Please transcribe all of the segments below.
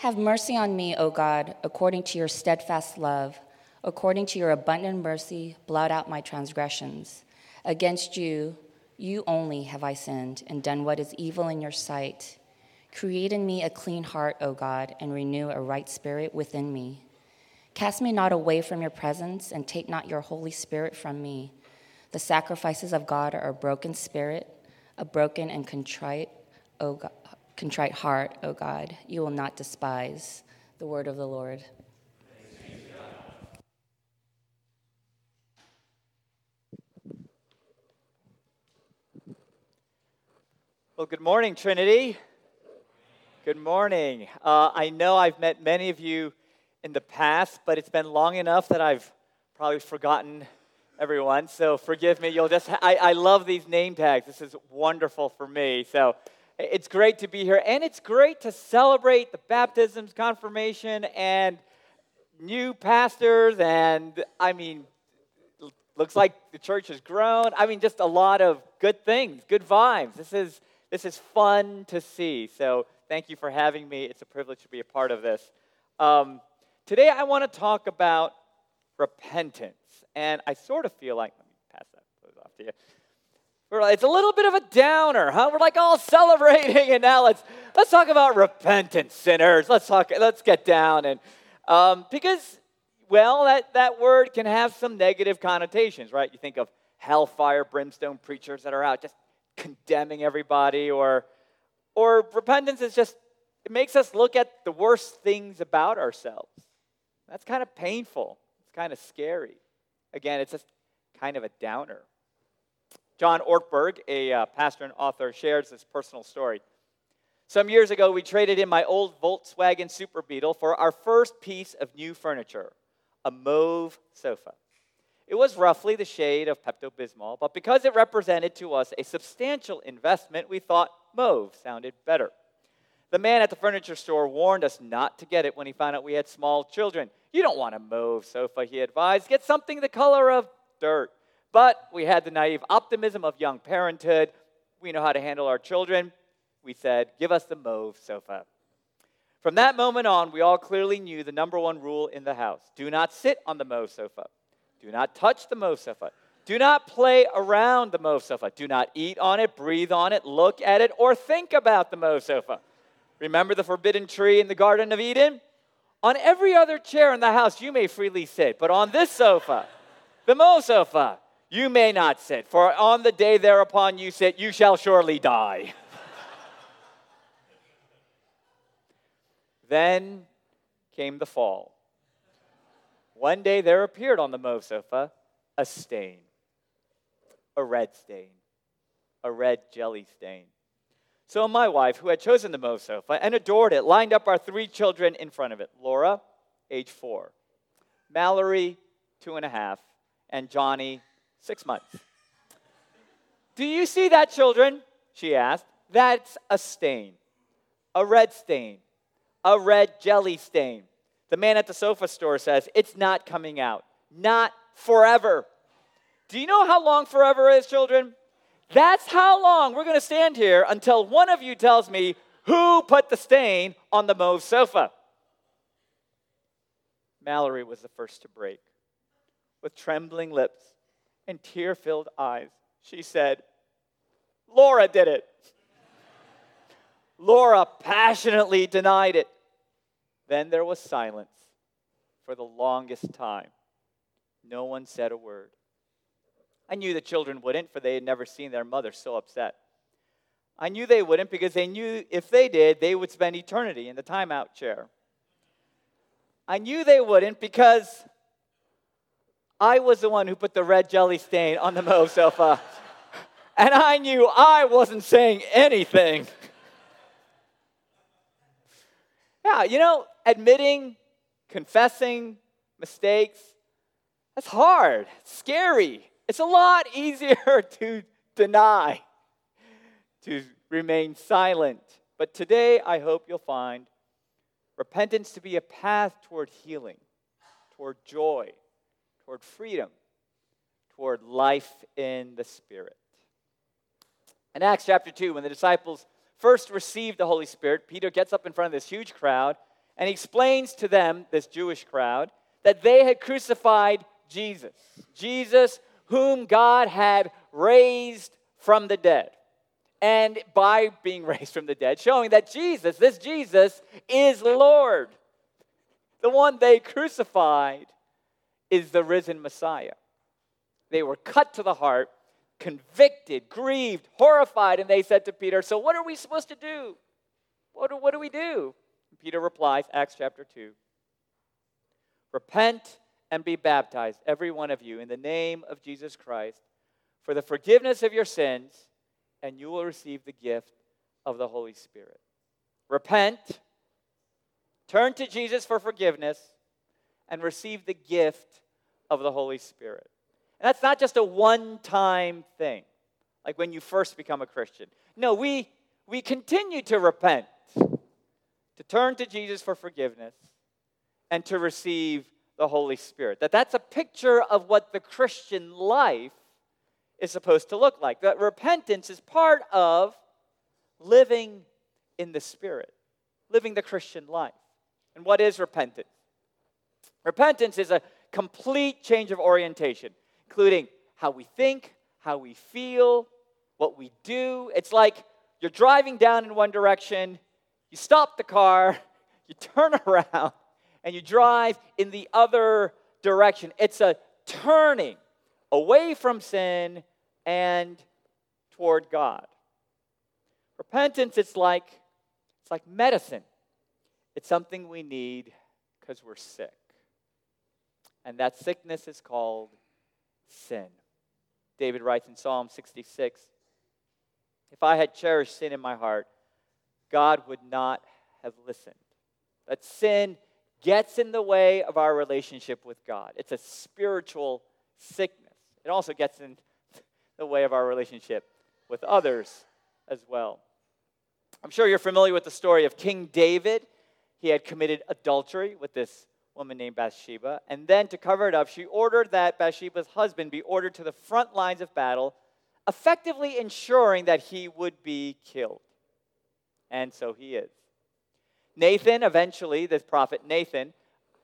Have mercy on me, O God, according to your steadfast love. According to your abundant mercy, blot out my transgressions. Against you, you only have I sinned and done what is evil in your sight. Create in me a clean heart, O God, and renew a right spirit within me. Cast me not away from your presence, and take not your Holy Spirit from me. The sacrifices of God are a broken spirit, a broken and contrite, o God, contrite heart, O God, you will not despise. The word of the Lord. Well, good morning, Trinity. Good morning. Uh, I know I've met many of you in the past, but it's been long enough that I've probably forgotten everyone. So forgive me. You'll just, I, I love these name tags. This is wonderful for me. So it's great to be here. And it's great to celebrate the baptisms, confirmation, and new pastors. And I mean, looks like the church has grown. I mean, just a lot of good things, good vibes. This is, this is fun to see. So thank you for having me. It's a privilege to be a part of this. Um, today, I want to talk about repentance. And I sort of feel like, let me pass that off to you. We're, it's a little bit of a downer, huh? We're like all celebrating, and now let's let's talk about repentance, sinners. Let's talk. Let's get down and um, because well, that that word can have some negative connotations, right? You think of hellfire, brimstone preachers that are out just condemning everybody, or or repentance is just it makes us look at the worst things about ourselves. That's kind of painful. It's kind of scary. Again, it's just kind of a downer. John Ortberg, a uh, pastor and author, shares this personal story. Some years ago, we traded in my old Volkswagen Super Beetle for our first piece of new furniture, a mauve sofa. It was roughly the shade of Pepto Bismol, but because it represented to us a substantial investment, we thought mauve sounded better. The man at the furniture store warned us not to get it when he found out we had small children. You don't want a mauve sofa, he advised. Get something the color of dirt. But we had the naive optimism of young parenthood. We know how to handle our children. We said, Give us the mauve sofa. From that moment on, we all clearly knew the number one rule in the house do not sit on the mauve sofa, do not touch the mauve sofa. Do not play around the mauve sofa. Do not eat on it, breathe on it, look at it, or think about the mauve sofa. Remember the forbidden tree in the Garden of Eden? On every other chair in the house, you may freely sit, but on this sofa, the Mo sofa, you may not sit, for on the day thereupon you sit, you shall surely die. then came the fall. One day there appeared on the Mo sofa a stain, a red stain, a red jelly stain. So my wife, who had chosen the Mauve sofa and adored it, lined up our three children in front of it Laura, age four, Mallory, two and a half, and Johnny, six months. Do you see that, children? She asked. That's a stain, a red stain, a red jelly stain. The man at the sofa store says, It's not coming out, not forever. Do you know how long forever is, children? That's how long we're going to stand here until one of you tells me who put the stain on the mauve sofa. Mallory was the first to break. With trembling lips and tear filled eyes, she said, Laura did it. Laura passionately denied it. Then there was silence for the longest time. No one said a word. I knew the children wouldn't, for they had never seen their mother so upset. I knew they wouldn't because they knew if they did, they would spend eternity in the timeout chair. I knew they wouldn't because I was the one who put the red jelly stain on the Mo sofa. and I knew I wasn't saying anything. yeah, you know, admitting, confessing mistakes, that's hard, it's scary. It's a lot easier to deny, to remain silent. But today, I hope you'll find repentance to be a path toward healing, toward joy, toward freedom, toward life in the Spirit. In Acts chapter 2, when the disciples first received the Holy Spirit, Peter gets up in front of this huge crowd And he explains to them, this Jewish crowd, that they had crucified Jesus. Jesus, whom God had raised from the dead. And by being raised from the dead, showing that Jesus, this Jesus, is Lord. The one they crucified is the risen Messiah. They were cut to the heart, convicted, grieved, horrified, and they said to Peter, So what are we supposed to do? What do, what do we do? And Peter replies, Acts chapter 2 Repent and be baptized, every one of you, in the name of Jesus Christ, for the forgiveness of your sins, and you will receive the gift of the Holy Spirit. Repent, turn to Jesus for forgiveness, and receive the gift of the Holy Spirit. And that's not just a one time thing, like when you first become a Christian. No, we, we continue to repent, to turn to Jesus for forgiveness, and to receive the Holy Spirit. That that's a picture of what the Christian life is supposed to look like. That repentance is part of living in the Spirit, living the Christian life. And what is repentance? Repentance is a complete change of orientation, including how we think, how we feel, what we do. It's like you're driving down in one direction, you stop the car, you turn around, and you drive in the other direction. It's a turning away from sin and toward God. Repentance, it's like, it's like medicine. It's something we need because we're sick. And that sickness is called sin. David writes in Psalm 66 If I had cherished sin in my heart, God would not have listened. That sin gets in the way of our relationship with God. It's a spiritual sickness. It also gets in the way of our relationship with others as well. I'm sure you're familiar with the story of King David. He had committed adultery with this woman named Bathsheba. And then to cover it up, she ordered that Bathsheba's husband be ordered to the front lines of battle, effectively ensuring that he would be killed. And so he is. Nathan, eventually, this prophet Nathan,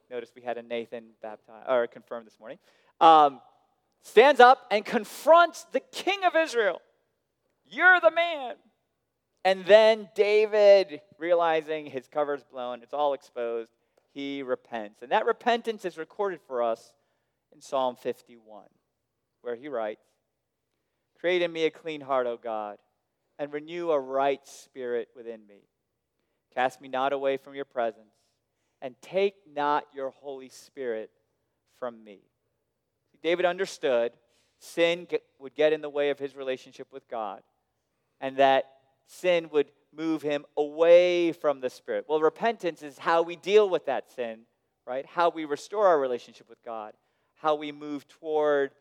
notice we had a Nathan baptized or confirmed this morning, um, stands up and confronts the king of Israel. You're the man. And then David, realizing his cover's blown, it's all exposed, he repents. And that repentance is recorded for us in Psalm 51, where he writes, Create in me a clean heart, O God, and renew a right spirit within me. Cast me not away from your presence, and take not your Holy Spirit from me. David understood sin would get in the way of his relationship with God, and that sin would move him away from the Spirit. Well, repentance is how we deal with that sin, right? How we restore our relationship with God, how we move toward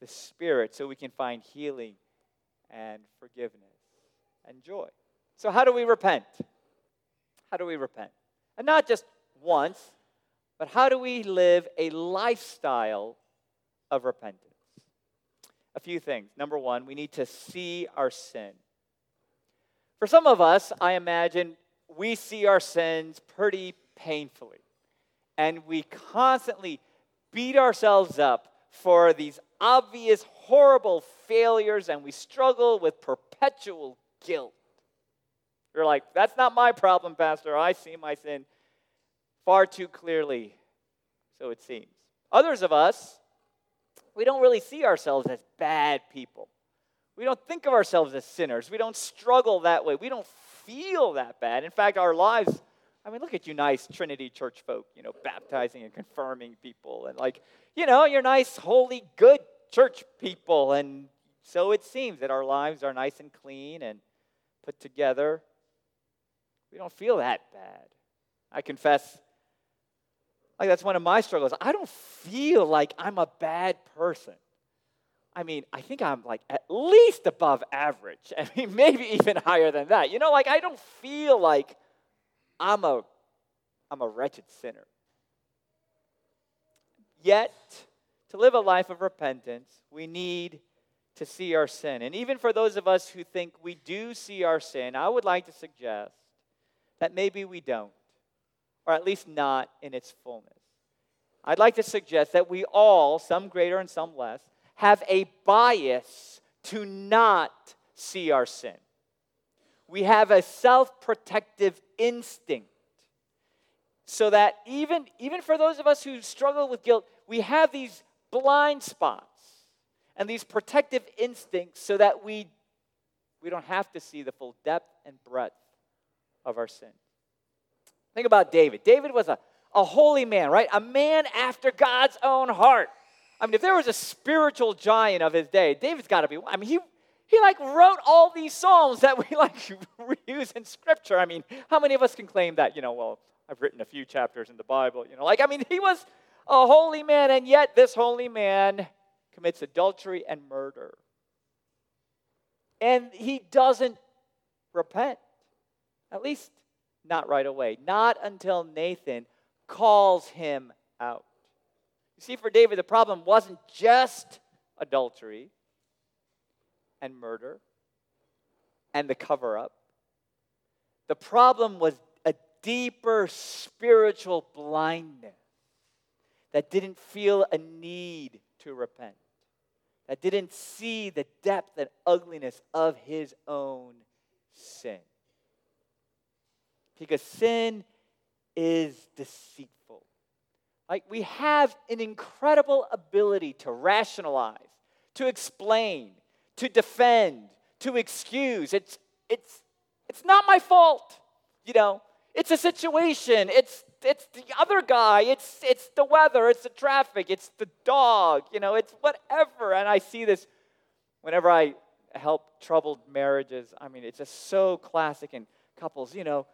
the Spirit so we can find healing and forgiveness and joy. So, how do we repent? How do we repent? And not just once, but how do we live a lifestyle of repentance? A few things. Number one, we need to see our sin. For some of us, I imagine we see our sins pretty painfully. And we constantly beat ourselves up for these obvious, horrible failures, and we struggle with perpetual guilt. You're like, that's not my problem, Pastor. I see my sin far too clearly, so it seems. Others of us, we don't really see ourselves as bad people. We don't think of ourselves as sinners. We don't struggle that way. We don't feel that bad. In fact, our lives, I mean, look at you nice Trinity church folk, you know, baptizing and confirming people. And like, you know, you're nice, holy, good church people. And so it seems that our lives are nice and clean and put together. We don't feel that bad. I confess, like that's one of my struggles. I don't feel like I'm a bad person. I mean, I think I'm like at least above average. I mean, maybe even higher than that. You know, like I don't feel like I'm a I'm a wretched sinner. Yet, to live a life of repentance, we need to see our sin. And even for those of us who think we do see our sin, I would like to suggest that maybe we don't. or at least not in its fullness. I'd like to suggest that we all, some greater and some less, have a bias to not see our sin. We have a self protective instinct. So that even, even for those of us who struggle with guilt, we have these blind spots and these protective instincts so that we, we don't have to see the full depth and breadth of our sin. Think about David. David was a, a holy man, right? A man after God's own heart. I mean, if there was a spiritual giant of his day, David's got to be. I mean, he he like wrote all these psalms that we like use in scripture. I mean, how many of us can claim that? You know, well, I've written a few chapters in the Bible. You know, like I mean, he was a holy man, and yet this holy man commits adultery and murder, and he doesn't repent. At least not right away. Not until Nathan calls him out. You see, for David, the problem wasn't just adultery and murder and the cover up. The problem was a deeper spiritual blindness that didn't feel a need to repent, that didn't see the depth and ugliness of his own sin. Because sin is deceitful. Like we have an incredible ability to rationalize, to explain, to defend, to excuse. It's it's it's not my fault. You know, it's a situation. It's it's the other guy. It's it's the weather. It's the traffic. It's the dog. You know, it's whatever. And I see this whenever I help troubled marriages. I mean, it's just so classic in couples. You know,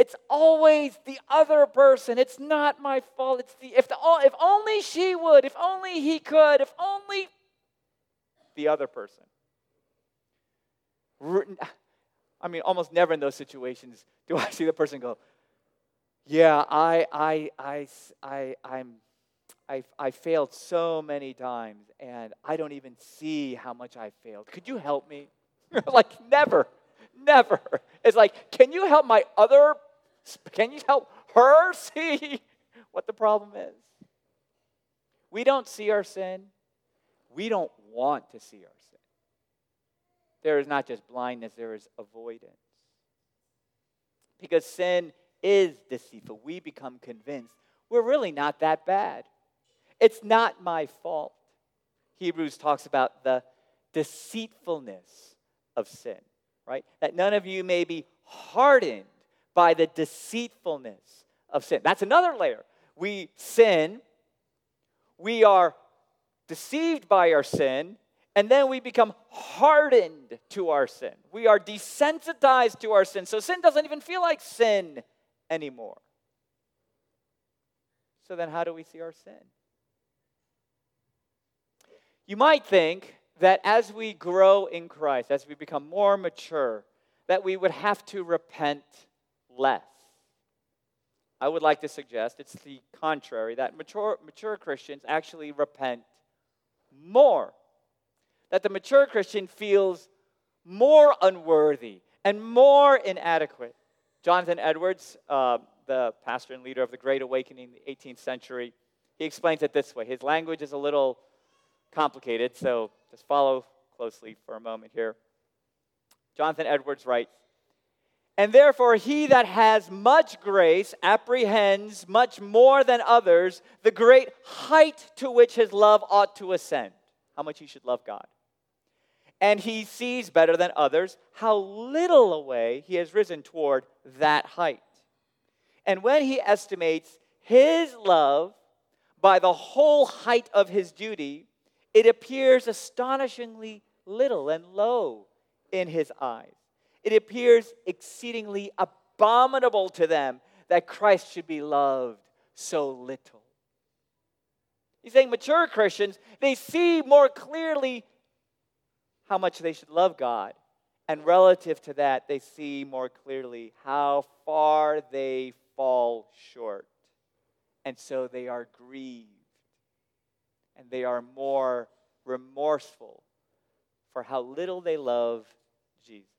it's always the other person. It's not my fault. It's the if the if only she would, if only he could, if only the other person. I mean, almost never in those situations do I see the person go, "Yeah, I, I, I, I, I'm, I, I failed so many times, and I don't even see how much I failed. Could you help me?" like never, never. It's like, can you help my other can you help her see what the problem is? We don't see our sin. We don't want to see our sin. There is not just blindness, there is avoidance. Because sin is deceitful. We become convinced we're really not that bad. It's not my fault. Hebrews talks about the deceitfulness of sin, right? That none of you may be hardened by the deceitfulness of sin. That's another layer. We sin, we are deceived by our sin, and then we become hardened to our sin. We are desensitized to our sin. So sin doesn't even feel like sin anymore. So then, how do we see our sin? You might think that as we grow in Christ, as we become more mature, that we would have to repent less. I would like to suggest it's the contrary that mature, mature Christians actually repent more. That the mature Christian feels more unworthy and more inadequate. Jonathan Edwards, uh, the pastor and leader of the Great Awakening in the 18th century, he explains it this way. His language is a little complicated, so just follow closely for a moment here. Jonathan Edwards writes and therefore, he that has much grace apprehends much more than others the great height to which his love ought to ascend. How much he should love God. And he sees better than others how little away he has risen toward that height. And when he estimates his love by the whole height of his duty, it appears astonishingly little and low in his eyes it appears exceedingly abominable to them that Christ should be loved so little. He's saying mature Christians, they see more clearly how much they should love God. And relative to that, they see more clearly how far they fall short. And so they are grieved. And they are more remorseful for how little they love Jesus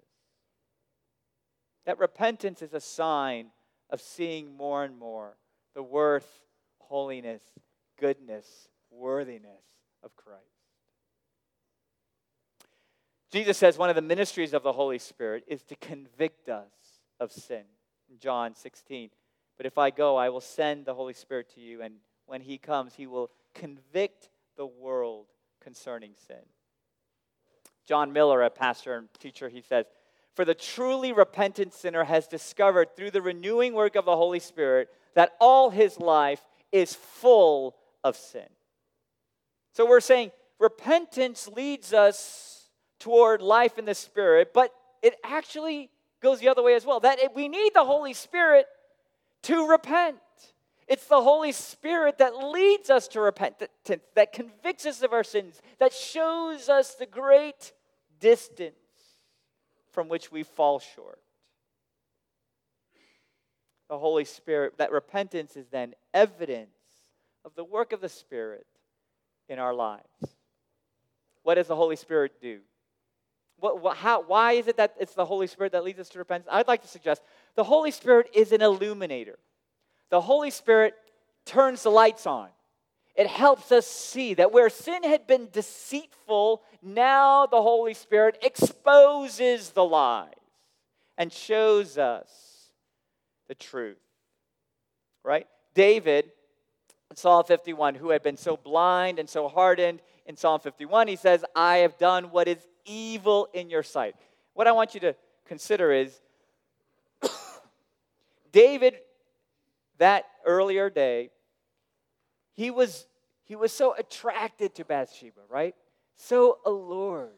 that repentance is a sign of seeing more and more the worth, holiness, goodness, worthiness of Christ. Jesus says one of the ministries of the Holy Spirit is to convict us of sin. In John 16, but if I go, I will send the Holy Spirit to you, and when he comes, he will convict the world concerning sin. John Miller, a pastor and teacher, he says, For the truly repentant sinner has discovered through the renewing work of the Holy Spirit that all his life is full of sin. So we're saying repentance leads us toward life in the Spirit, but it actually goes the other way as well. That we need the Holy Spirit to repent. It's the Holy Spirit that leads us to repentance, that convicts us of our sins, that shows us the great distance from which we fall short. The Holy Spirit, that repentance is then evidence of the work of the Spirit in our lives. What does the Holy Spirit do? What, what, how, why is it that it's the Holy Spirit that leads us to repentance? I'd like to suggest the Holy Spirit is an illuminator. The Holy Spirit turns the lights on. It helps us see that where sin had been deceitful, now the Holy Spirit exposes the lies and shows us the truth. Right? David in Psalm 51, who had been so blind and so hardened, in Psalm 51, he says, I have done what is evil in your sight. What I want you to consider is David, that earlier day, he was, he was so attracted to Bathsheba, right? So allured.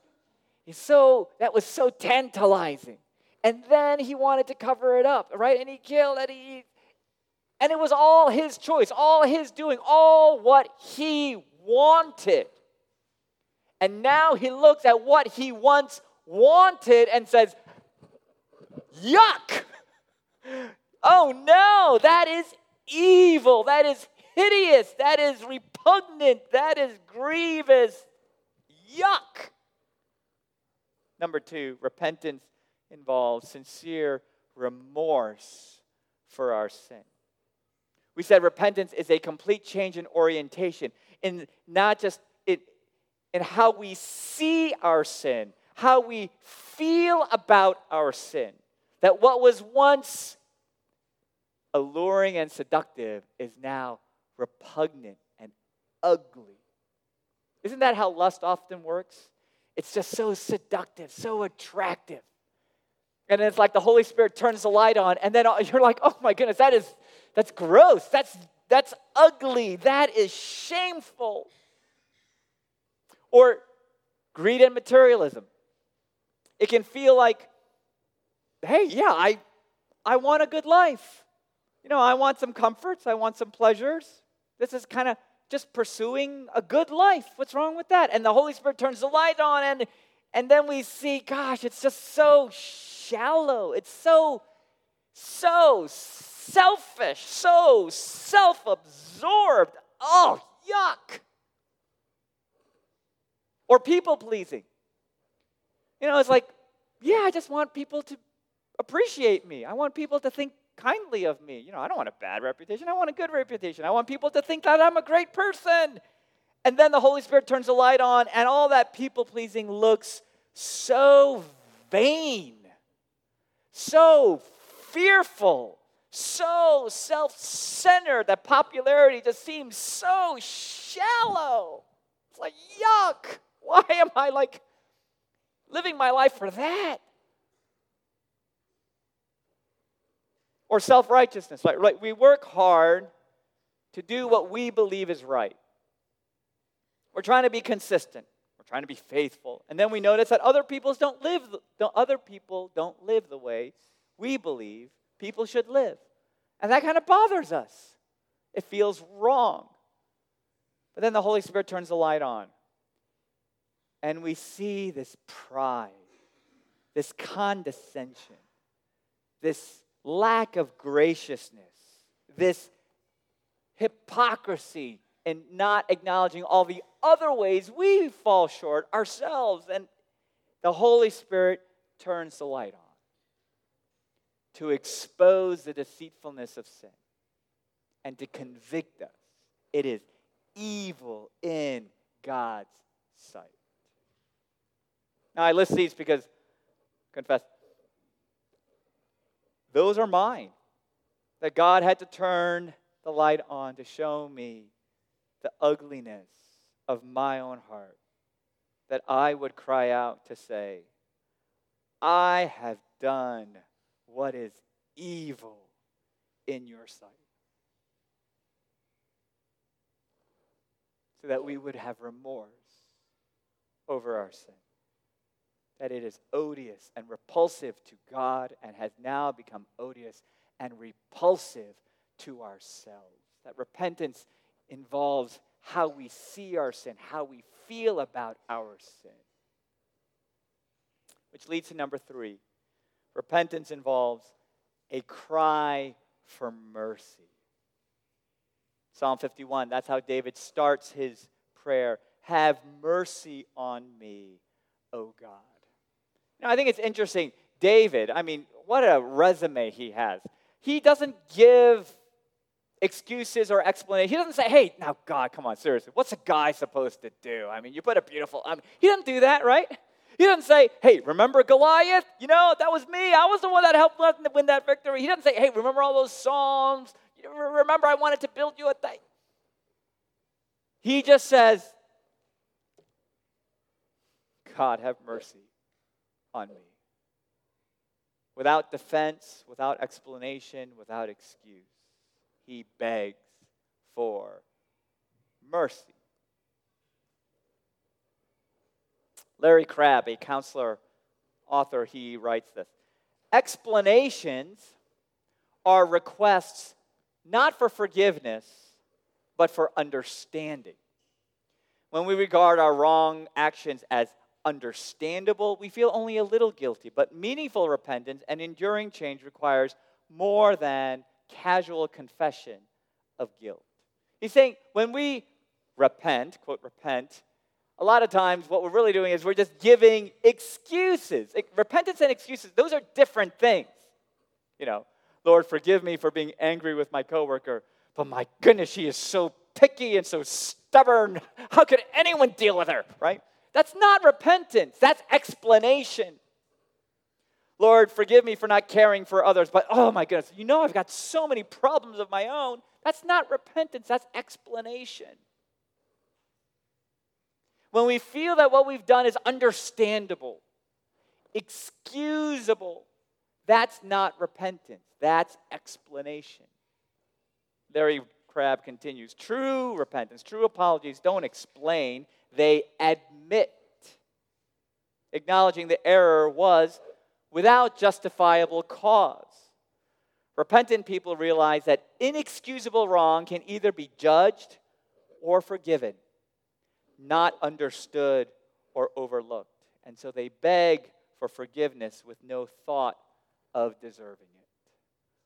He's so, that was so tantalizing. And then he wanted to cover it up, right? And he killed and he and it was all his choice, all his doing, all what he wanted. And now he looks at what he once wanted and says, Yuck! Oh no, that is evil. That is hideous. That is repugnant. That is grievous. Yuck! Number two, repentance involves sincere remorse for our sin. We said repentance is a complete change in orientation, in not just in, in how we see our sin, how we feel about our sin. That what was once alluring and seductive is now repugnant and ugly. Isn't that how lust often works? It's just so seductive, so attractive. And it's like the Holy Spirit turns the light on, and then you're like, oh my goodness, that is that's gross. That's, that's ugly. That is shameful. Or greed and materialism. It can feel like, hey, yeah, I, I want a good life. You know, I want some comforts, I want some pleasures. This is kind of just pursuing a good life. What's wrong with that? And the Holy Spirit turns the light on, and, and then we see, gosh, it's just so shallow. It's so, so selfish, so self absorbed. Oh, yuck. Or people pleasing. You know, it's like, yeah, I just want people to appreciate me. I want people to think kindly of me. You know, I don't want a bad reputation. I want a good reputation. I want people to think that I'm a great person. And then the Holy Spirit turns the light on, and all that people pleasing looks so vain, so fearful, so self centered that popularity just seems so shallow. It's like, yuck. Why am I like living my life for that? Or self righteousness. Like, like we work hard to do what we believe is right. We're trying to be consistent. We're trying to be faithful. And then we notice that other people don't live other people don't live the way we believe people should live. And that kind of bothers us. It feels wrong. But then the Holy Spirit turns the light on. And we see this pride, this condescension, this lack of graciousness, this hypocrisy in not acknowledging all the other ways we fall short ourselves. And the Holy Spirit turns the light on. to expose the deceitfulness of sin and to convict us. It is evil in God's sight. Now, I list these because, confess, those are mine. That God had to turn the light on to show me the ugliness of my own heart. That I would cry out to say, I have done what is evil in your sight. So that we would have remorse over our sin that it is odious and repulsive to God and has now become odious and repulsive to ourselves. That repentance involves how we see our sin, how we feel about our sin. Which leads to number three repentance involves a cry for mercy. Psalm 51, that's how David starts his prayer. Have mercy on me, O God. Now, I think it's interesting. David, I mean, what a resume he has. He doesn't give excuses or explanations. He doesn't say, hey, now, God, come on, seriously, what's a guy supposed to do? I mean, you put a beautiful, I mean, he doesn't do that, right? He doesn't say, hey, remember Goliath? You know, that was me. I was the one that helped win that victory. He doesn't say, hey, remember all those Psalms? Remember I wanted to build you a thing? He just says, God, have mercy on me. Without defense, without explanation, without excuse, he begs for mercy. Larry Crabb, a counselor author, he writes this Explanations are requests not for forgiveness, but for understanding. When we regard our wrong actions as understandable, we feel only a little guilty. But meaningful repentance and enduring change requires more than casual confession of guilt. He's saying when we repent, quote, repent, a lot of times what we're really doing is we're just giving excuses. Repentance and excuses, those are different things. You know, Lord, forgive me for being angry with my coworker, but my goodness, she is so picky and so stubborn. How could anyone deal with her, right? That's not repentance, that's explanation. Lord, forgive me for not caring for others, but oh my goodness, you know I've got so many problems of my own. That's not repentance, that's explanation. When we feel that what we've done is understandable, excusable, that's not repentance, that's explanation. Larry Crabb continues True repentance, true apologies don't explain, they admit. Acknowledging the error was without justifiable cause. Repentant people realize that inexcusable wrong can either be judged or forgiven, not understood or overlooked. And so they beg for forgiveness with no thought of deserving it.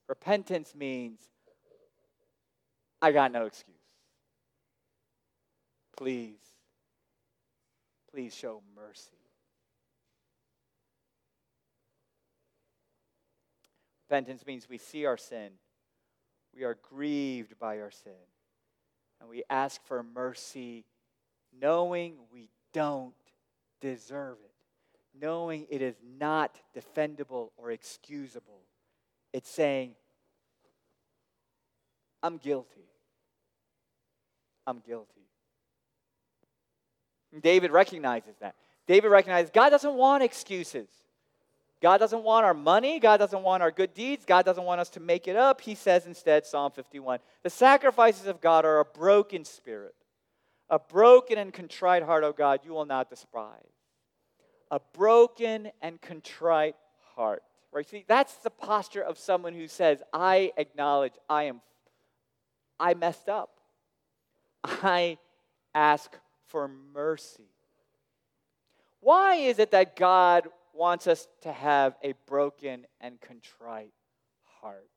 Repentance means I got no excuse. Please, please show mercy. Repentance means we see our sin, we are grieved by our sin, and we ask for mercy knowing we don't deserve it, knowing it is not defendable or excusable. It's saying, I'm guilty. I'm guilty. And David recognizes that. David recognizes God doesn't want excuses. God doesn't want our money. God doesn't want our good deeds. God doesn't want us to make it up. He says instead, Psalm 51, the sacrifices of God are a broken spirit, a broken and contrite heart, O God, you will not despise. A broken and contrite heart. Right? See, that's the posture of someone who says, I acknowledge I am I messed up. I ask for mercy. Why is it that God wants us to have a broken and contrite heart?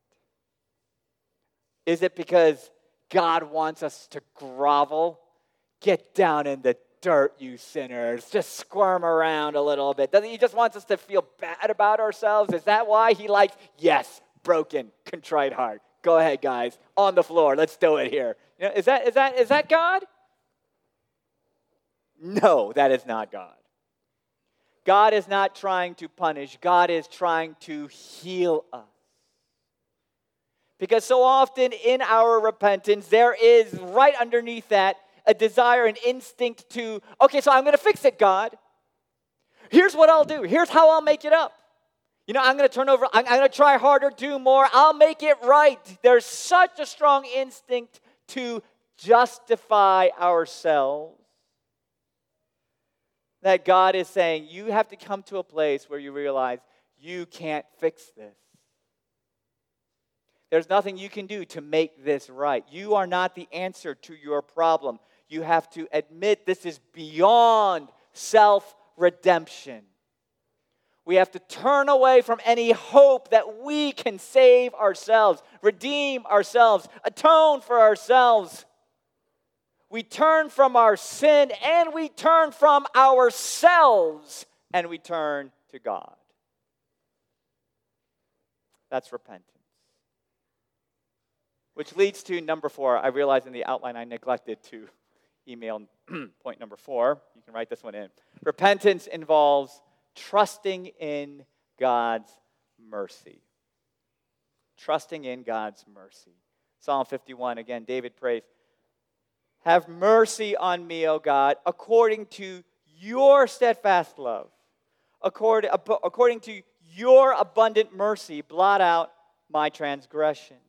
Is it because God wants us to grovel, get down in the dirt, you sinners. Just squirm around a little bit. Doesn't he just wants us to feel bad about ourselves? Is that why he likes, yes, broken, contrite heart? Go ahead, guys, on the floor. Let's do it here. You know, is, that, is, that, is that God? No, that is not God. God is not trying to punish, God is trying to heal us. Because so often in our repentance, there is right underneath that a desire, an instinct to, okay, so I'm going to fix it, God. Here's what I'll do. Here's how I'll make it up. You know, I'm going to turn over, I'm, I'm going to try harder, do more. I'll make it right. There's such a strong instinct to justify ourselves that God is saying, you have to come to a place where you realize you can't fix this. There's nothing you can do to make this right. You are not the answer to your problem. You have to admit this is beyond self redemption. We have to turn away from any hope that we can save ourselves, redeem ourselves, atone for ourselves. We turn from our sin and we turn from ourselves and we turn to God. That's repentance. Which leads to number four. I realize in the outline I neglected to email point number four. You can write this one in. Repentance involves trusting in God's mercy. Trusting in God's mercy. Psalm 51, again, David prays, Have mercy on me, O God, according to your steadfast love. According, according to your abundant mercy, blot out my transgressions.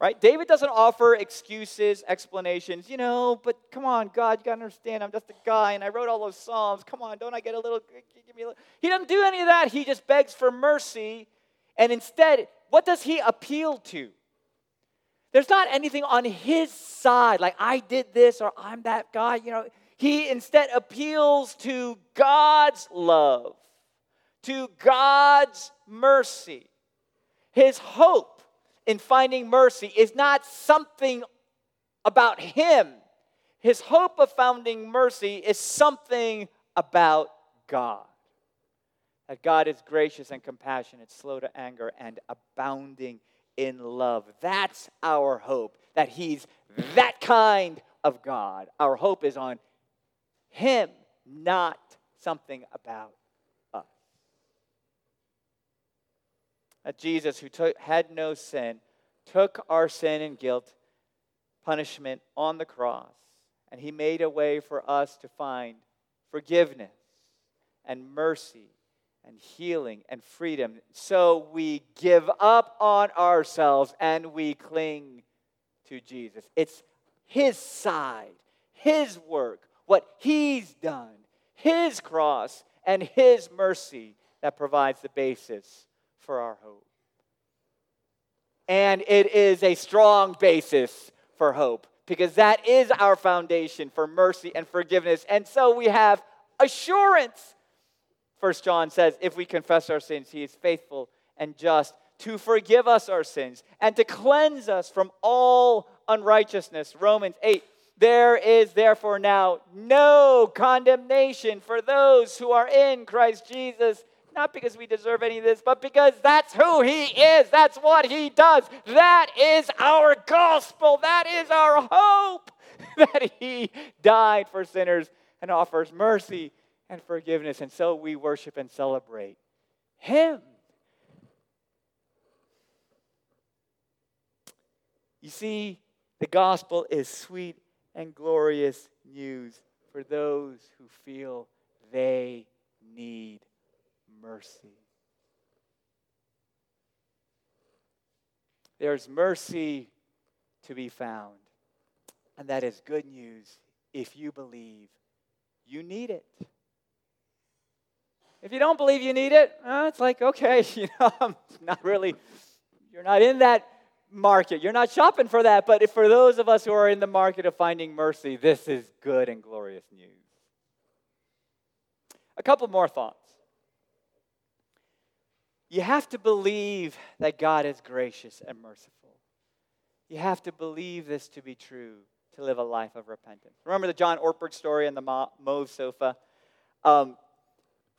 right? David doesn't offer excuses, explanations, you know, but come on, God, you got to understand, I'm just a guy and I wrote all those Psalms. Come on, don't I get a little, give me a little. He doesn't do any of that. He just begs for mercy. And instead, what does he appeal to? There's not anything on his side, like I did this or I'm that guy, you know. He instead appeals to God's love, to God's mercy, his hope in finding mercy is not something about him. His hope of finding mercy is something about God. That God is gracious and compassionate, slow to anger, and abounding in love. That's our hope, that He's that kind of God. Our hope is on Him, not something about us. that Jesus, who took, had no sin, took our sin and guilt punishment on the cross, and he made a way for us to find forgiveness and mercy and healing and freedom. So we give up on ourselves and we cling to Jesus. It's his side, his work, what he's done, his cross, and his mercy that provides the basis for our hope. And it is a strong basis for hope because that is our foundation for mercy and forgiveness. And so we have assurance. First John says, if we confess our sins, he is faithful and just to forgive us our sins and to cleanse us from all unrighteousness. Romans 8. There is therefore now no condemnation for those who are in Christ Jesus not because we deserve any of this, but because that's who He is. That's what He does. That is our gospel. That is our hope that He died for sinners and offers mercy and forgiveness. And so we worship and celebrate Him. You see, the gospel is sweet and glorious news for those who feel they need mercy. There's mercy to be found. And that is good news if you believe you need it. If you don't believe you need it, uh, it's like, okay, you know, I'm not really, you're not in that market. You're not shopping for that. But for those of us who are in the market of finding mercy, this is good and glorious news. A couple more thoughts. You have to believe that God is gracious and merciful. You have to believe this to be true to live a life of repentance. Remember the John Ortberg story and the mauve sofa? Um,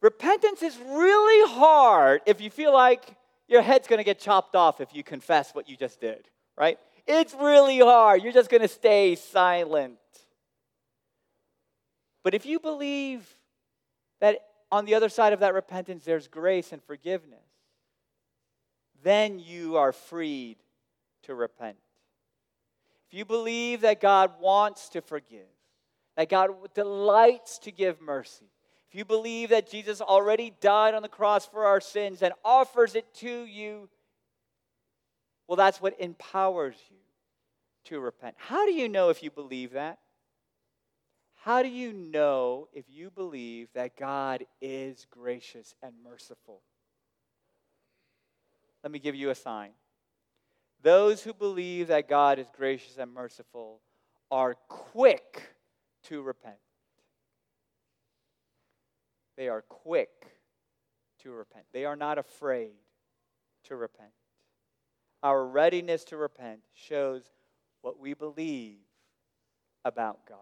repentance is really hard if you feel like your head's going to get chopped off if you confess what you just did, right? It's really hard. You're just going to stay silent. But if you believe that on the other side of that repentance there's grace and forgiveness, then you are freed to repent. If you believe that God wants to forgive, that God delights to give mercy, if you believe that Jesus already died on the cross for our sins and offers it to you, well, that's what empowers you to repent. How do you know if you believe that? How do you know if you believe that God is gracious and merciful? Let me give you a sign. Those who believe that God is gracious and merciful are quick to repent. They are quick to repent. They are not afraid to repent. Our readiness to repent shows what we believe about God.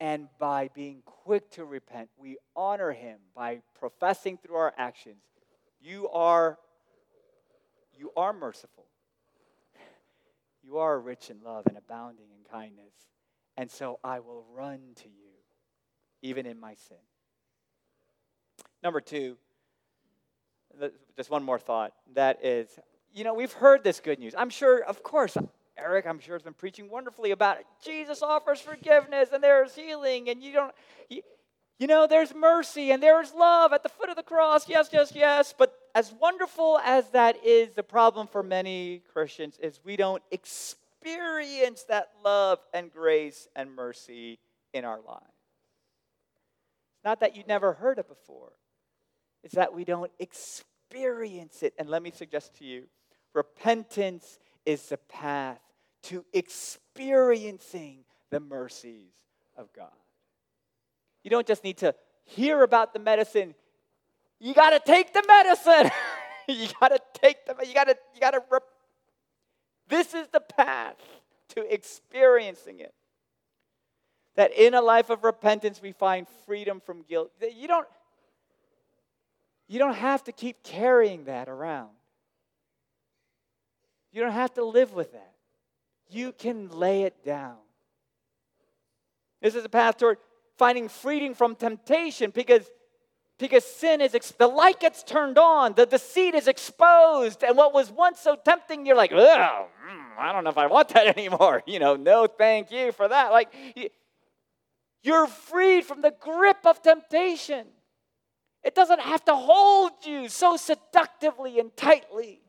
And by being quick to repent, we honor Him by professing through our actions, You are, you are merciful. You are rich in love and abounding in kindness. And so I will run to you, even in my sin. Number two, just one more thought. That is, you know, we've heard this good news. I'm sure, of course, Eric, I'm sure, has been preaching wonderfully about it. Jesus offers forgiveness and there's healing, and you don't, you, you know, there's mercy and there's love at the foot of the cross. Yes, yes, yes. But as wonderful as that is, the problem for many Christians is we don't experience that love and grace and mercy in our lives. It's not that you'd never heard it before, it's that we don't experience it. And let me suggest to you repentance is the path to experiencing the mercies of God. You don't just need to hear about the medicine, you got to take the medicine. you got to take the you got to you got to rep- This is the path to experiencing it. That in a life of repentance we find freedom from guilt. You don't you don't have to keep carrying that around. You don't have to live with that you can lay it down. This is a path toward finding freedom from temptation because, because sin is, the light gets turned on, the deceit is exposed, and what was once so tempting, you're like, mm, I don't know if I want that anymore. You know, no thank you for that. Like, you're freed from the grip of temptation. It doesn't have to hold you so seductively and tightly.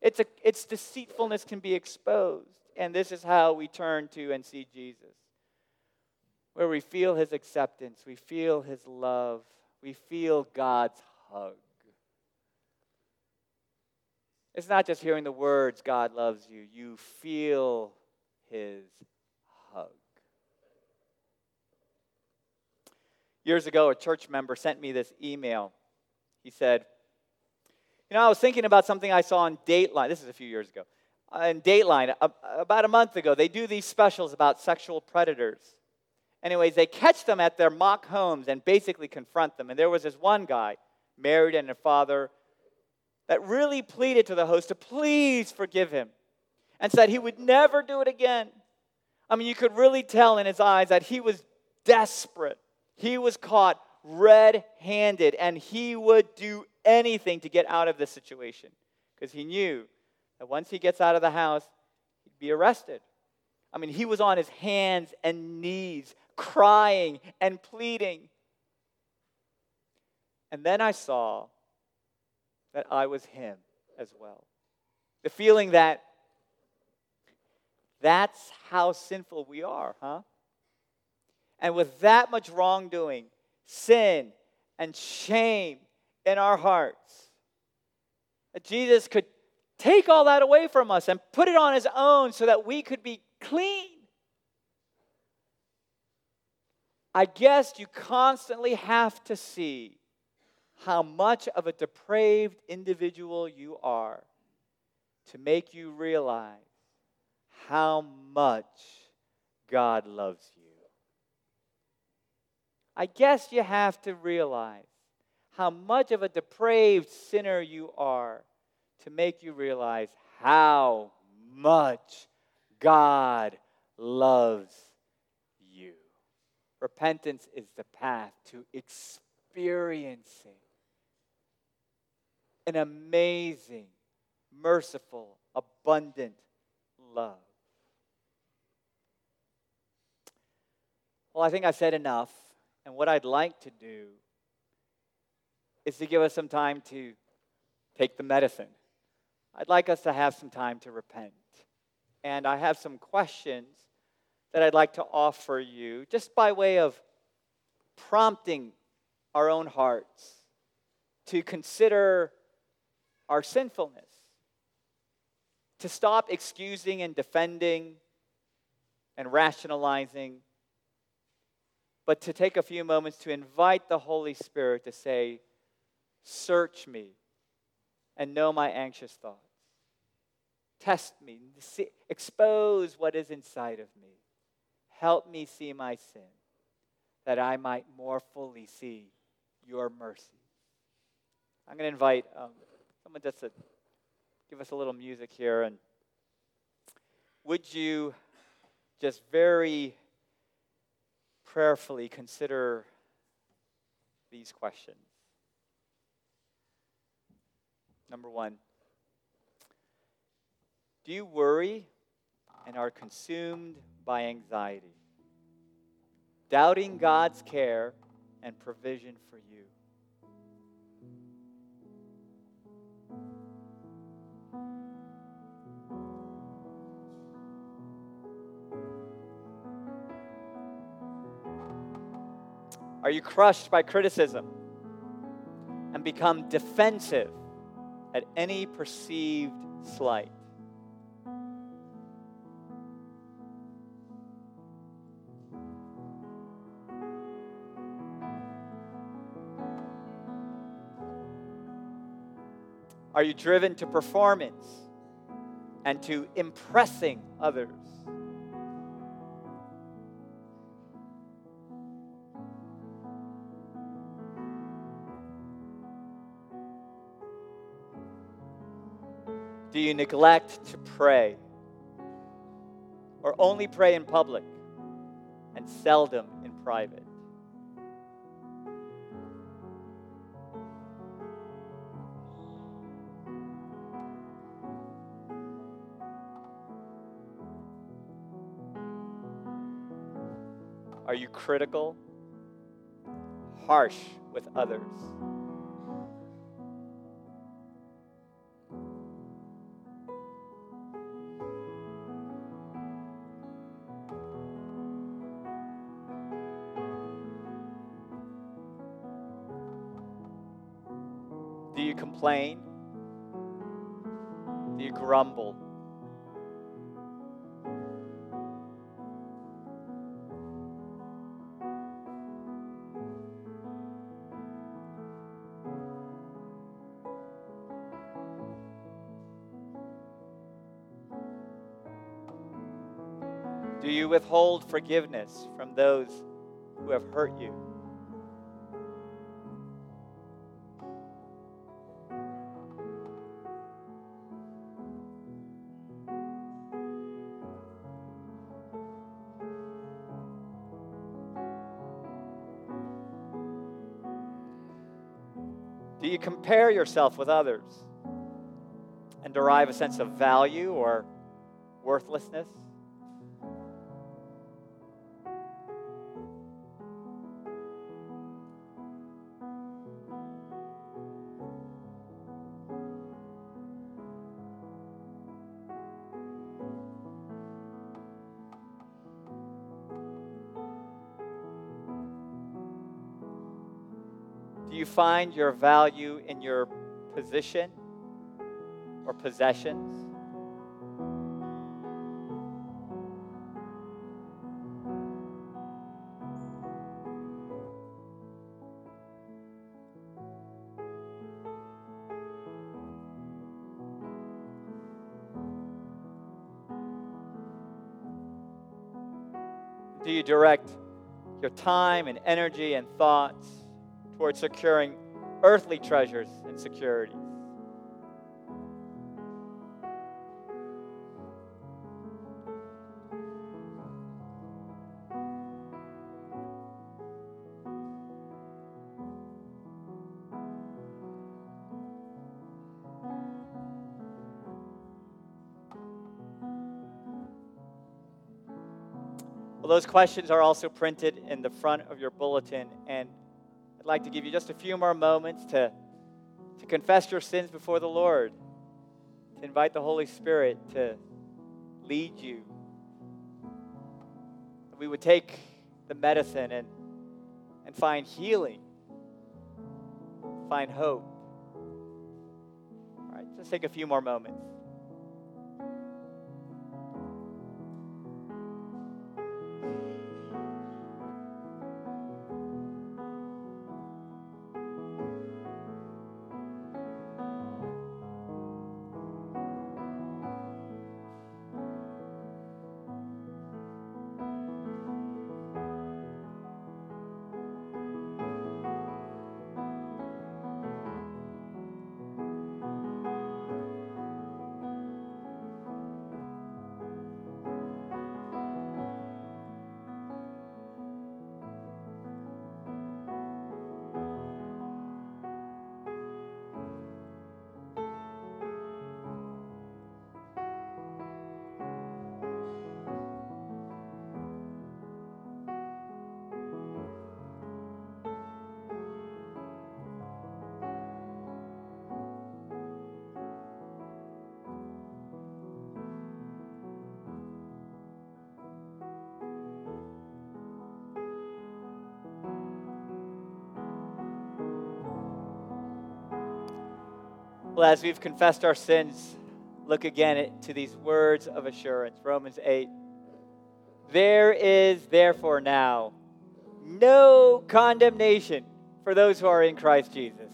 It's, a, its deceitfulness can be exposed. And this is how we turn to and see Jesus, where we feel his acceptance, we feel his love, we feel God's hug. It's not just hearing the words, God loves you, you feel his hug. Years ago, a church member sent me this email. He said, you know, I was thinking about something I saw on Dateline. This is a few years ago. On Dateline, about a month ago, they do these specials about sexual predators. Anyways, they catch them at their mock homes and basically confront them. And there was this one guy, married and a father, that really pleaded to the host to please forgive him and said he would never do it again. I mean, you could really tell in his eyes that he was desperate. He was caught red handed and he would do anything to get out of this situation because he knew that once he gets out of the house, he'd be arrested. I mean, he was on his hands and knees, crying and pleading. And then I saw that I was him as well. The feeling that that's how sinful we are, huh? And with that much wrongdoing, sin, and shame in our hearts. Jesus could take all that away from us and put it on his own so that we could be clean. I guess you constantly have to see how much of a depraved individual you are to make you realize how much God loves you. I guess you have to realize how much of a depraved sinner you are to make you realize how much God loves you. Repentance is the path to experiencing an amazing, merciful, abundant love. Well, I think I've said enough. And what I'd like to do is to give us some time to take the medicine. I'd like us to have some time to repent. And I have some questions that I'd like to offer you just by way of prompting our own hearts to consider our sinfulness, to stop excusing and defending and rationalizing, but to take a few moments to invite the Holy Spirit to say, Search me and know my anxious thoughts. Test me, see, expose what is inside of me. Help me see my sin, that I might more fully see your mercy. I'm going to invite um, someone just to give us a little music here. And would you just very prayerfully consider these questions? Number one, do you worry and are consumed by anxiety, doubting God's care and provision for you? Are you crushed by criticism and become defensive at any perceived slight? Are you driven to performance and to impressing others? Do you neglect to pray? Or only pray in public and seldom in private? Are you critical, harsh with others? Complain? Do you grumble? Do you withhold forgiveness from those who have hurt you? Do you compare yourself with others and derive a sense of value or worthlessness? Find your value in your position or possessions? do you direct your time and energy and thoughts towards securing earthly treasures and securities? Well, those questions are also printed in the front of your bulletin, and like to give you just a few more moments to, to confess your sins before the Lord, to invite the Holy Spirit to lead you. We would take the medicine and, and find healing, find hope. All right, just take a few more moments. Well, as we've confessed our sins, look again to these words of assurance Romans 8. There is therefore now no condemnation for those who are in Christ Jesus.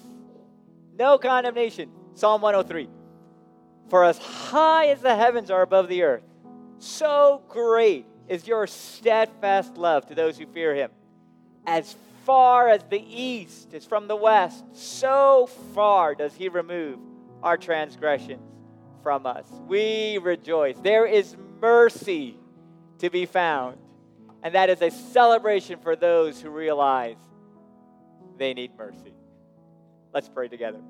No condemnation. Psalm 103. For as high as the heavens are above the earth, so great is your steadfast love to those who fear him. As far as the east is from the west, so far does he remove our transgressions from us. We rejoice. There is mercy to be found, and that is a celebration for those who realize they need mercy. Let's pray together.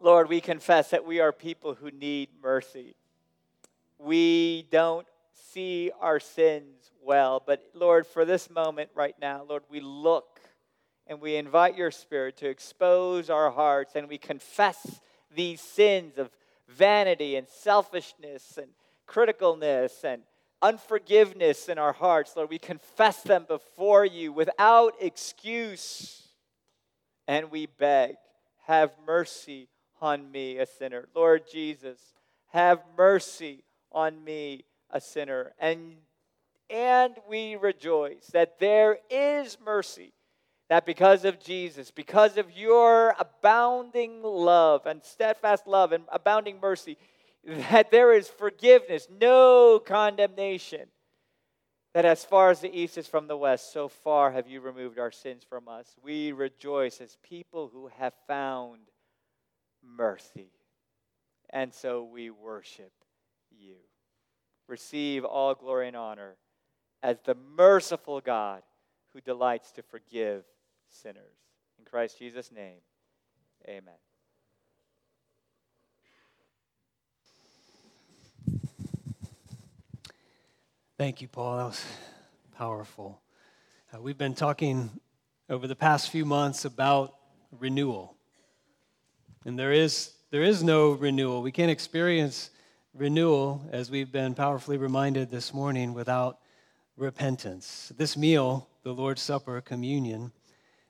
Lord, we confess that we are people who need mercy. We don't see our sins well, but Lord, for this moment right now, Lord, we look and we invite your Spirit to expose our hearts and we confess these sins of vanity and selfishness and criticalness and unforgiveness in our hearts. Lord, we confess them before you without excuse. And we beg, have mercy on me, a sinner. Lord Jesus, have mercy on me, a sinner. And, and we rejoice that there is mercy that because of Jesus, because of your abounding love and steadfast love and abounding mercy, that there is forgiveness, no condemnation. That as far as the east is from the west, so far have you removed our sins from us. We rejoice as people who have found mercy. And so we worship you. Receive all glory and honor as the merciful God who delights to forgive sinners. In Christ Jesus' name, amen. Thank you, Paul. That was powerful. Uh, we've been talking over the past few months about renewal. And there is, there is no renewal. We can't experience renewal, as we've been powerfully reminded this morning, without repentance. This meal, the Lord's Supper, communion,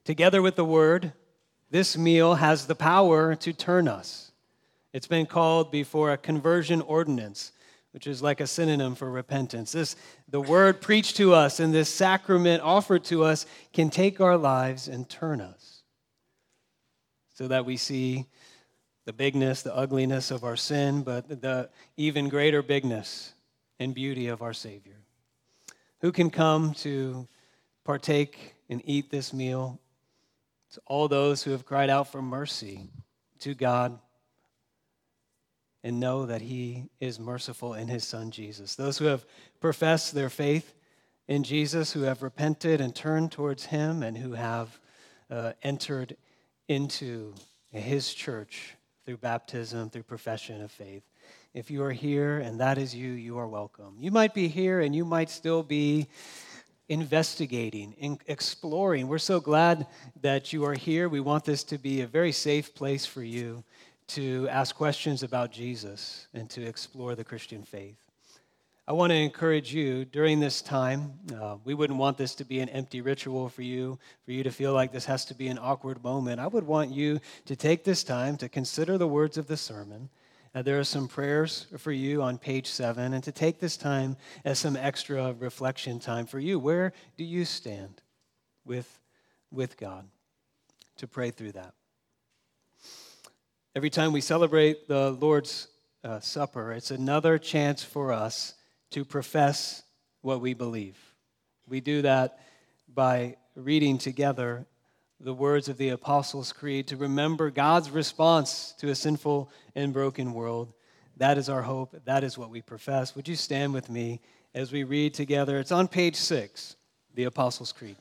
Together with the word, this meal has the power to turn us. It's been called before a conversion ordinance, which is like a synonym for repentance. This, the word preached to us and this sacrament offered to us can take our lives and turn us so that we see the bigness, the ugliness of our sin, but the even greater bigness and beauty of our Savior. Who can come to partake and eat this meal? To all those who have cried out for mercy to God and know that He is merciful in His Son Jesus. Those who have professed their faith in Jesus, who have repented and turned towards Him, and who have uh, entered into His church through baptism, through profession of faith. If you are here and that is you, you are welcome. You might be here and you might still be investigating, exploring. We're so glad that you are here. We want this to be a very safe place for you to ask questions about Jesus and to explore the Christian faith. I want to encourage you during this time. Uh, we wouldn't want this to be an empty ritual for you, for you to feel like this has to be an awkward moment. I would want you to take this time to consider the words of the sermon. Uh, there are some prayers for you on page seven, and to take this time as some extra reflection time for you. Where do you stand with, with God? To pray through that. Every time we celebrate the Lord's uh, Supper, it's another chance for us to profess what we believe. We do that by reading together the words of the Apostles' Creed to remember God's response to a sinful and broken world. That is our hope. That is what we profess. Would you stand with me as we read together? It's on page six, the Apostles' Creed.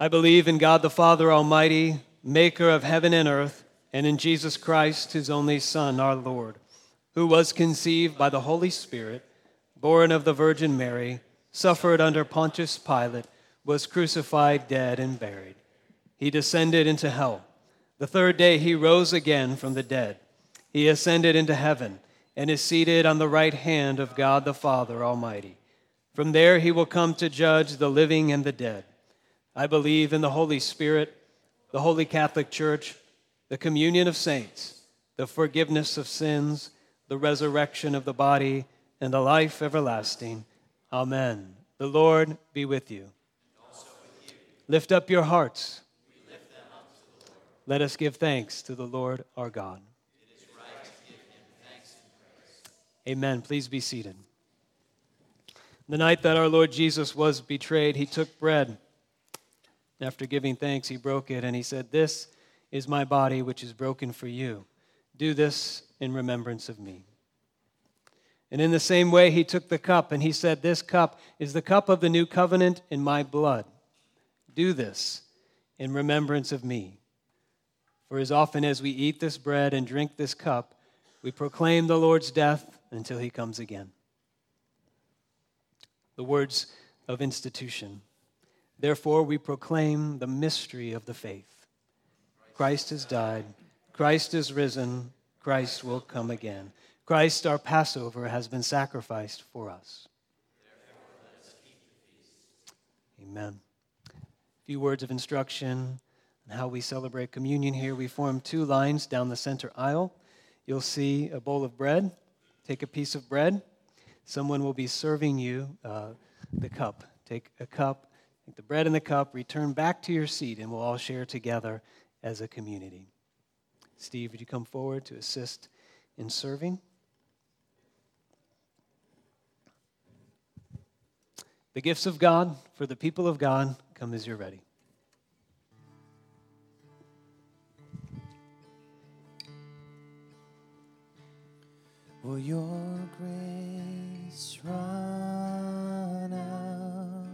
I believe in God the Father Almighty, maker of heaven and earth, and in Jesus Christ, his only Son, our Lord who was conceived by the Holy Spirit, born of the Virgin Mary, suffered under Pontius Pilate, was crucified, dead, and buried. He descended into hell. The third day he rose again from the dead. He ascended into heaven and is seated on the right hand of God the Father Almighty. From there he will come to judge the living and the dead. I believe in the Holy Spirit, the Holy Catholic Church, the communion of saints, the forgiveness of sins the resurrection of the body, and the life everlasting. Amen. The Lord be with you. Lift up your hearts. Up Let us give thanks to the Lord our God. Amen. Please be seated. The night that our Lord Jesus was betrayed, he took bread. After giving thanks, he broke it and he said, This is my body, which is broken for you. Do this in remembrance of me. And in the same way, he took the cup and he said, This cup is the cup of the new covenant in my blood. Do this in remembrance of me. For as often as we eat this bread and drink this cup, we proclaim the Lord's death until he comes again. The words of institution. Therefore, we proclaim the mystery of the faith. Christ has died, Christ is risen. Christ will come again. Christ, our Passover, has been sacrificed for us. Amen. A few words of instruction on how we celebrate communion here. We form two lines down the center aisle. You'll see a bowl of bread. Take a piece of bread. Someone will be serving you uh, the cup. Take a cup, take the bread and the cup, return back to your seat, and we'll all share together as a community. Steve, would you come forward to assist in serving? The gifts of God for the people of God come as you're ready. Will your grace run out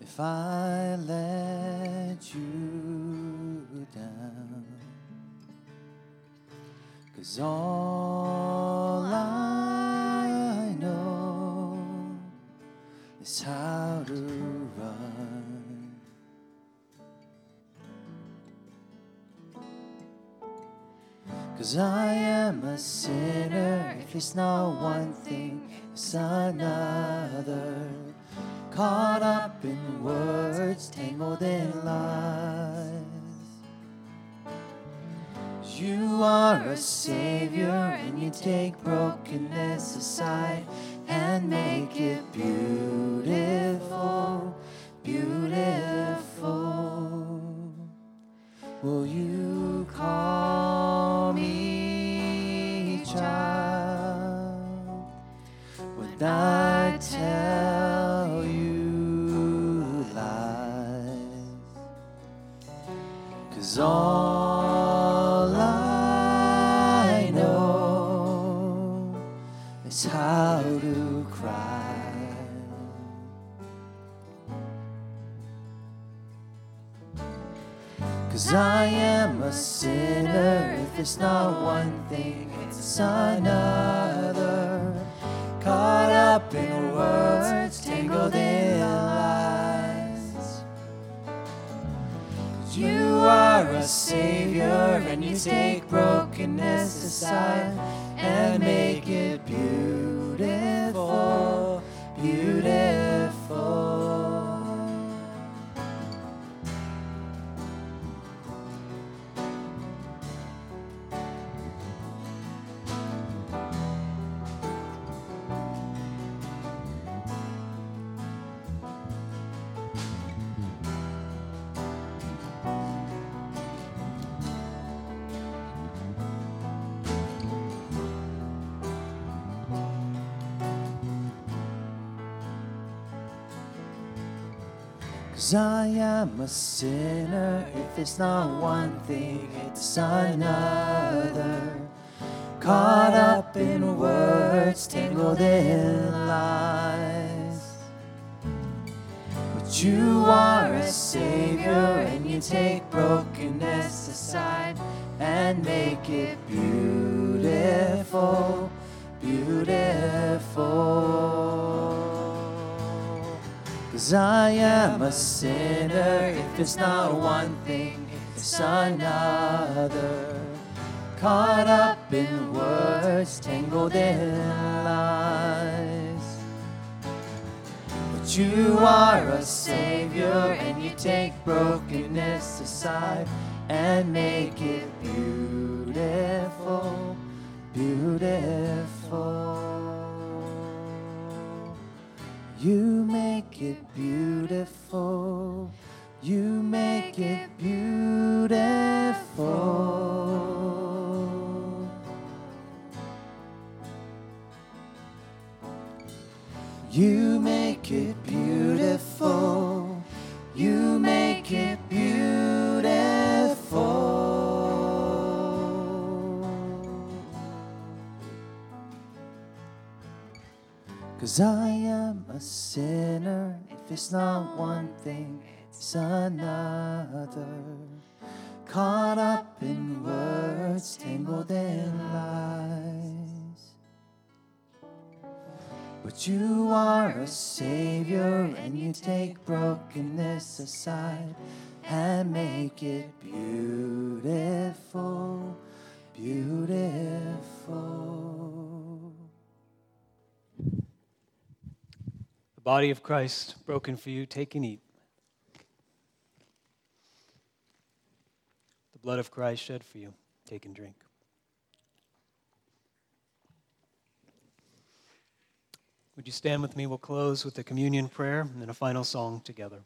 if I let you down? Cause all Cause I am a sinner, if it's not one thing, it's another. Caught up in words, tangled in lies. You are a savior and you take brokenness aside and make it beautiful, beautiful. Will you call child, when I tell you lies, cause all I know is how to cry. Cause I am a sinner if it's not one thing it's another. Caught up in words, tangled in lies. You are a savior, and you take brokenness aside and make it beautiful, Cause I am a sinner. If it's not one thing, it's another. Caught up in words, tangled in lies. But you are a savior, and you take brokenness aside and make it beautiful, I am a sinner. If it's not one thing, it's another. Caught up in words, tangled in lies. But you are a savior, and you take brokenness aside and make it beautiful, beautiful. You make it beautiful. You make it beautiful. You make it beautiful. You make it beautiful. Cause I it's not one thing, it's another. Caught up in words, tangled in lies. But you are a savior, and you take brokenness aside and make it beautiful, beautiful. Body of Christ broken for you, take and eat. The blood of Christ shed for you, take and drink. Would you stand with me? We'll close with a communion prayer and then a final song together.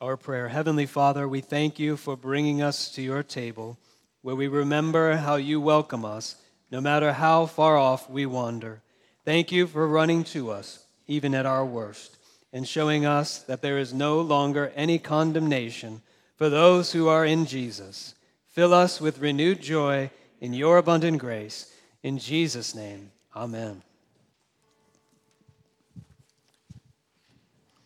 Our prayer Heavenly Father, we thank you for bringing us to your table where we remember how you welcome us no matter how far off we wander. Thank you for running to us, even at our worst, and showing us that there is no longer any condemnation for those who are in Jesus. Fill us with renewed joy in your abundant grace. In Jesus' name, amen.